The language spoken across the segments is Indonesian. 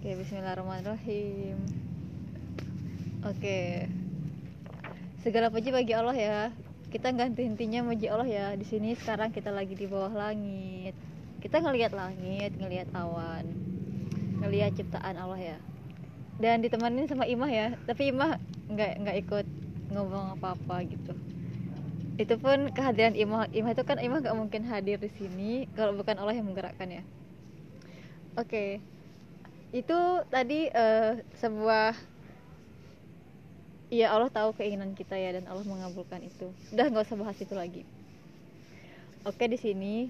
Oke, bismillahirrahmanirrahim. Oke. Segala puji bagi Allah ya. Kita nggak henti-hentinya muji Allah ya. Di sini sekarang kita lagi di bawah langit. Kita ngelihat langit, ngelihat awan, ngelihat ciptaan Allah ya. Dan ditemani sama Imah ya. Tapi Imah nggak nggak ikut ngomong apa-apa gitu. Itu pun kehadiran Imah. Imah itu kan Imah nggak mungkin hadir di sini kalau bukan Allah yang menggerakkan ya. Oke. Itu tadi eh, sebuah Iya Allah tahu keinginan kita ya dan Allah mengabulkan itu. Udah nggak usah bahas itu lagi. Oke di sini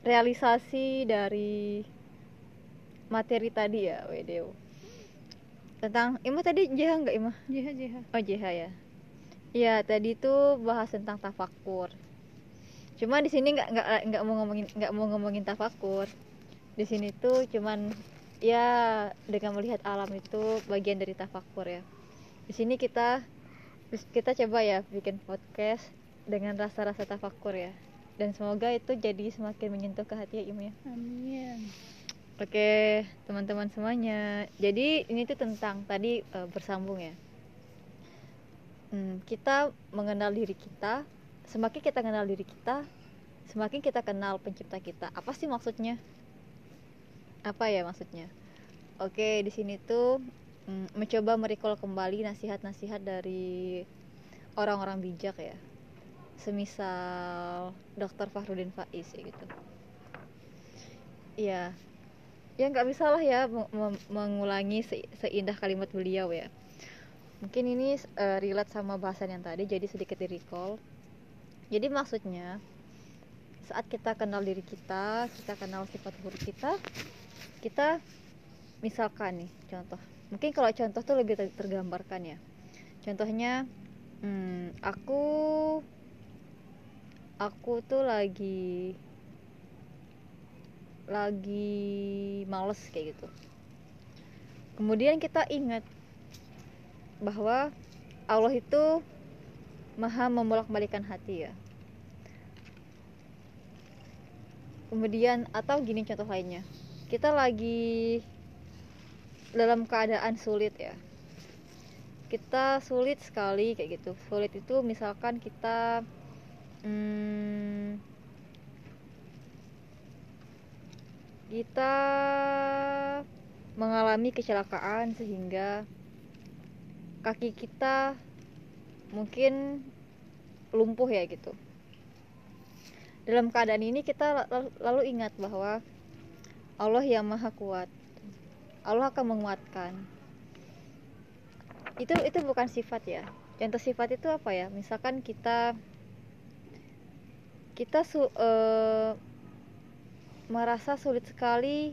realisasi dari materi tadi ya WDO tentang Imah tadi JH nggak Imah? JH JH Oh JH ya. Iya tadi tuh bahas tentang tafakur. Cuma di sini nggak nggak nggak mau ngomongin nggak mau ngomongin tafakur. Di sini tuh cuman ya dengan melihat alam itu bagian dari tafakur ya. Di sini kita kita coba ya bikin podcast dengan rasa-rasa tafakur ya. Dan semoga itu jadi semakin menyentuh ke hati ya Im ya. Amin. Oke teman-teman semuanya. Jadi ini tuh tentang tadi e, bersambung ya. Hmm, kita mengenal diri kita. Semakin kita kenal diri kita semakin kita kenal pencipta kita. Apa sih maksudnya apa ya maksudnya? Oke di sini tuh mm, mencoba merecall kembali nasihat-nasihat dari orang-orang bijak ya. Semisal Dr. Fahrudin Faiz ya gitu. Ya ya nggak bisa lah ya mengulangi se seindah kalimat beliau ya. Mungkin ini uh, relate sama bahasan yang tadi jadi sedikit di recall jadi maksudnya saat kita kenal diri kita kita kenal sifat buruk kita kita misalkan nih contoh. Mungkin kalau contoh tuh lebih tergambarkan ya. Contohnya hmm, aku aku tuh lagi lagi males kayak gitu. Kemudian kita ingat bahwa Allah itu maha membolak-balikan hati ya kemudian atau gini contoh lainnya. Kita lagi dalam keadaan sulit ya. Kita sulit sekali kayak gitu. Sulit itu misalkan kita hmm, kita mengalami kecelakaan sehingga kaki kita mungkin lumpuh ya gitu dalam keadaan ini kita lalu ingat bahwa Allah yang maha kuat. Allah akan menguatkan. Itu itu bukan sifat ya. Contoh sifat itu apa ya? Misalkan kita kita su, uh, merasa sulit sekali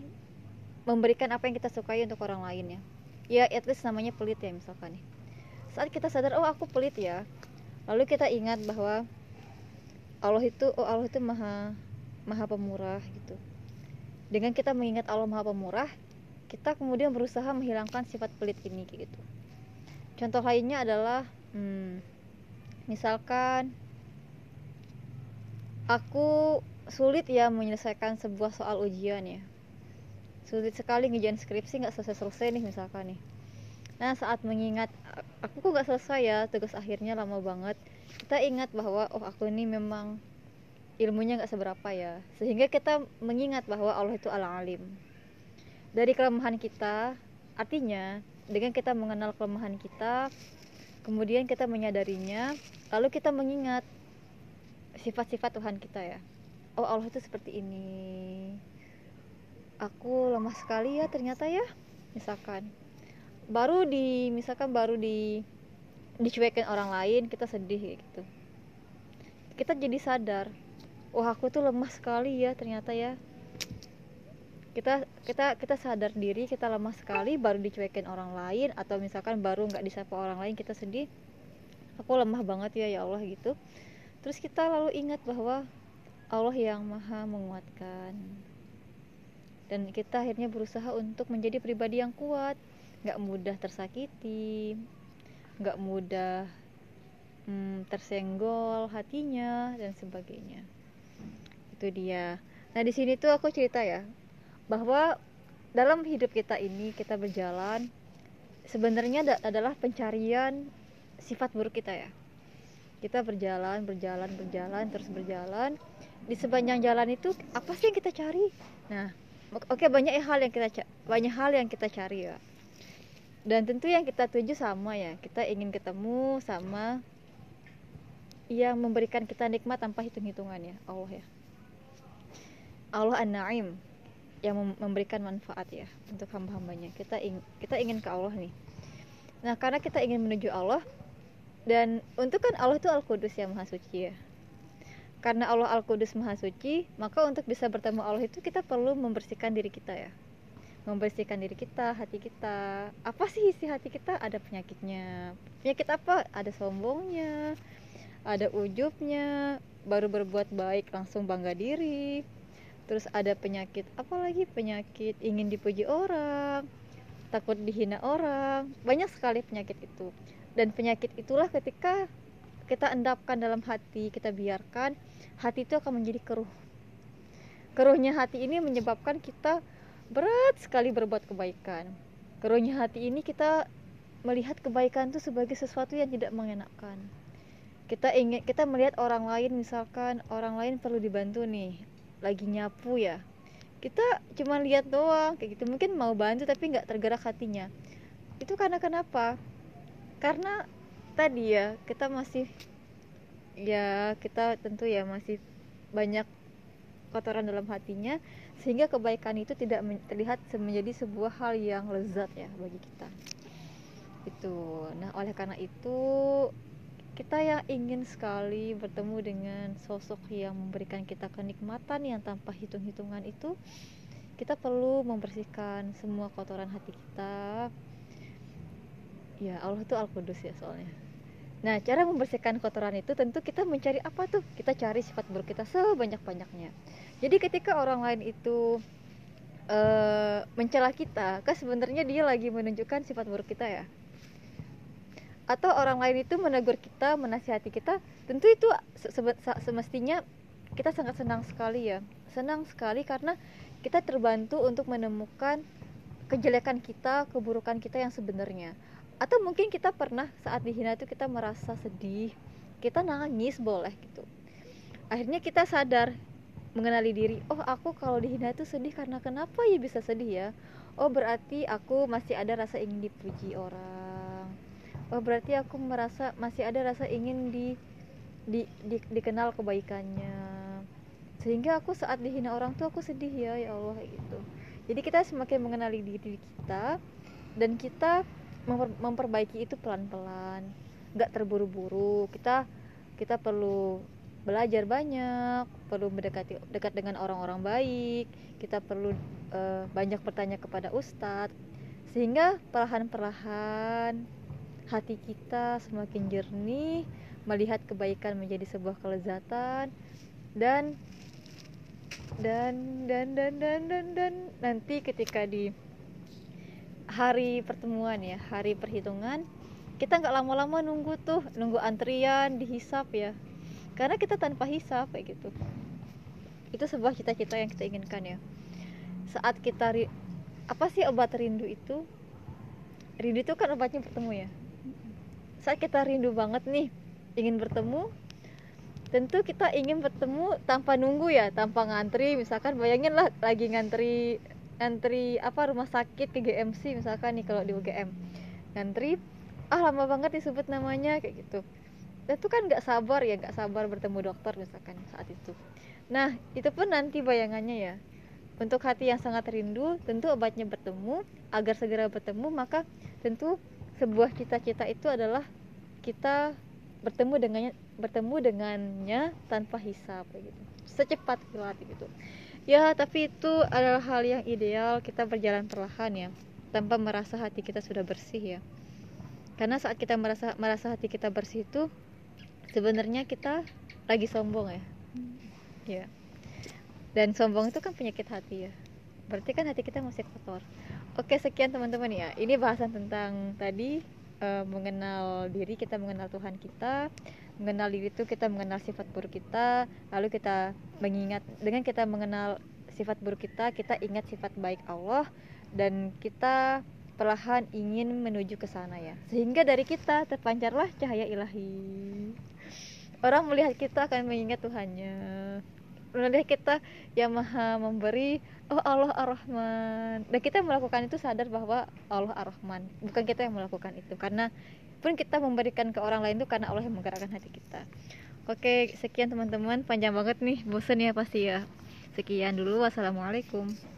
memberikan apa yang kita sukai untuk orang lain ya. Ya at least namanya pelit ya misalkan saat kita sadar oh aku pelit ya. Lalu kita ingat bahwa Allah itu oh Allah itu maha maha pemurah gitu. Dengan kita mengingat Allah maha pemurah kita kemudian berusaha menghilangkan sifat pelit ini gitu. Contoh lainnya adalah hmm, misalkan aku sulit ya menyelesaikan sebuah soal ujian ya. Sulit sekali ngejalan skripsi nggak selesai-selesai nih misalkan nih. Nah saat mengingat aku kok nggak selesai ya tugas akhirnya lama banget kita ingat bahwa oh aku ini memang ilmunya nggak seberapa ya. Sehingga kita mengingat bahwa Allah itu alam alim dari kelemahan kita artinya dengan kita mengenal kelemahan kita kemudian kita menyadarinya lalu kita mengingat sifat-sifat Tuhan kita ya. Oh Allah itu seperti ini. Aku lemah sekali ya ternyata ya misalkan. Baru di misalkan baru di dicuekin orang lain kita sedih gitu. Kita jadi sadar wah aku tuh lemah sekali ya ternyata ya. Kita kita kita sadar diri kita lemah sekali baru dicuekin orang lain atau misalkan baru nggak disapa orang lain kita sedih aku lemah banget ya ya Allah gitu. Terus kita lalu ingat bahwa Allah yang maha menguatkan. Dan kita akhirnya berusaha untuk menjadi pribadi yang kuat nggak mudah tersakiti nggak mudah hmm, tersenggol hatinya dan sebagainya. Itu dia. Nah di sini tuh aku cerita ya bahwa dalam hidup kita ini kita berjalan sebenarnya adalah pencarian sifat buruk kita ya. Kita berjalan berjalan berjalan terus berjalan. Di sepanjang jalan itu apa sih yang kita cari? Nah oke okay, banyak hal yang kita banyak hal yang kita cari ya dan tentu yang kita tuju sama ya. Kita ingin ketemu sama yang memberikan kita nikmat tanpa hitung-hitungan ya Allah ya. Allah an-Naim yang memberikan manfaat ya untuk hamba-hambanya. Kita ingin kita ingin ke Allah nih. Nah karena kita ingin menuju Allah dan untuk kan Allah itu Al-Qudus yang Maha Suci ya. Karena Allah Al-Qudus Maha Suci maka untuk bisa bertemu Allah itu kita perlu membersihkan diri kita ya membersihkan diri kita hati kita. Apa sih isi hati kita? Ada penyakitnya. Penyakit apa? Ada sombongnya ada ujubnya baru berbuat baik langsung bangga diri. Terus ada penyakit apa lagi? Penyakit ingin dipuji orang takut dihina orang. Banyak sekali penyakit itu. Dan penyakit itulah ketika kita endapkan dalam hati kita biarkan hati itu akan menjadi keruh. Keruhnya hati ini menyebabkan kita berat sekali berbuat kebaikan. Keruhnya hati ini kita melihat kebaikan itu sebagai sesuatu yang tidak mengenakan kita ingin kita melihat orang lain misalkan orang lain perlu dibantu nih lagi nyapu ya. Kita cuma lihat doang kayak gitu. Mungkin mau bantu tapi nggak tergerak hatinya. Itu karena kenapa? Karena tadi ya kita masih ya kita tentu ya masih banyak kotoran dalam hatinya sehingga kebaikan itu tidak terlihat menjadi sebuah hal yang lezat ya bagi kita. Itu. Nah oleh karena itu kita yang ingin sekali bertemu dengan sosok yang memberikan kita kenikmatan yang tanpa hitung-hitungan itu kita perlu membersihkan semua kotoran hati kita. Ya Allah itu Al-Qudus ya soalnya nah cara membersihkan kotoran itu tentu kita mencari apa tuh? Kita cari sifat buruk kita sebanyak-banyaknya. Jadi ketika orang lain itu uh, mencela kita kan sebenarnya dia lagi menunjukkan sifat buruk kita ya? Atau orang lain itu menegur kita menasihati kita tentu itu semestinya kita sangat senang sekali ya. Senang sekali karena kita terbantu untuk menemukan kejelekan kita keburukan kita yang sebenarnya atau mungkin kita pernah saat dihina itu kita merasa sedih kita nangis boleh gitu. Akhirnya kita sadar mengenali diri oh aku kalau dihina itu sedih karena kenapa ya bisa sedih ya? Oh berarti aku masih ada rasa ingin dipuji orang. Oh berarti aku merasa masih ada rasa ingin di, di, di dikenal kebaikannya. Sehingga aku saat dihina orang tuh aku sedih ya ya Allah gitu. Jadi kita semakin mengenali diri kita dan kita memper, memperbaiki itu pelan-pelan. Nggak terburu-buru. Kita kita perlu belajar banyak perlu mendekati dekat dengan orang-orang baik. Kita perlu uh, banyak bertanya kepada ustadz. Sehingga perlahan-perlahan hati kita semakin jernih melihat kebaikan menjadi sebuah kelezatan. Dan dan dan dan dan dan, dan nanti ketika di hari pertemuan ya hari perhitungan kita nggak lama-lama nunggu tuh nunggu antrian dihisap ya. Karena kita tanpa hisap kayak gitu. Itu sebuah cita-cita yang kita inginkan ya. Saat kita apa sih obat rindu itu? Rindu itu kan obatnya bertemu ya. Saat kita rindu banget nih ingin bertemu tentu kita ingin bertemu tanpa nunggu ya tanpa ngantri. Misalkan bayangin lah lagi ngantri ngantri apa rumah sakit ke GMC misalkan nih kalau di UGM ngantri ah lama banget disebut namanya kayak gitu. Itu kan nggak sabar ya nggak sabar bertemu dokter misalkan saat itu. Nah itu pun nanti bayangannya ya. Untuk hati yang sangat rindu tentu obatnya bertemu. Agar segera bertemu maka tentu sebuah cita-cita itu adalah kita bertemu dengannya bertemu dengannya tanpa hisap gitu. Secepat kilat gitu ya tapi itu adalah hal yang ideal. Kita berjalan perlahan ya tanpa merasa hati kita sudah bersih ya. Karena saat kita merasa merasa hati kita bersih itu sebenarnya kita lagi sombong ya. Ya. Dan sombong itu kan penyakit hati ya. Berarti kan hati kita masih kotor. Oke sekian teman-teman ya. Ini bahasan tentang tadi uh, mengenal diri kita mengenal Tuhan kita mengenal diri itu kita mengenal sifat buruk kita lalu kita mengingat dengan kita mengenal sifat buruk kita kita ingat sifat baik Allah dan kita perlahan ingin menuju ke sana ya. Sehingga dari kita terpancarlah cahaya ilahi. Orang melihat kita akan mengingat Tuhannya melihat kita yang maha memberi oh Allah ar-Rahman. Dan kita melakukan itu sadar bahwa Allah ar-Rahman. Bukan kita yang melakukan itu karena pun kita memberikan ke orang lain itu karena Allah yang menggerakkan hati kita. Oke sekian teman-teman. Panjang banget nih bosen ya pasti ya. Sekian dulu. Wassalamualaikum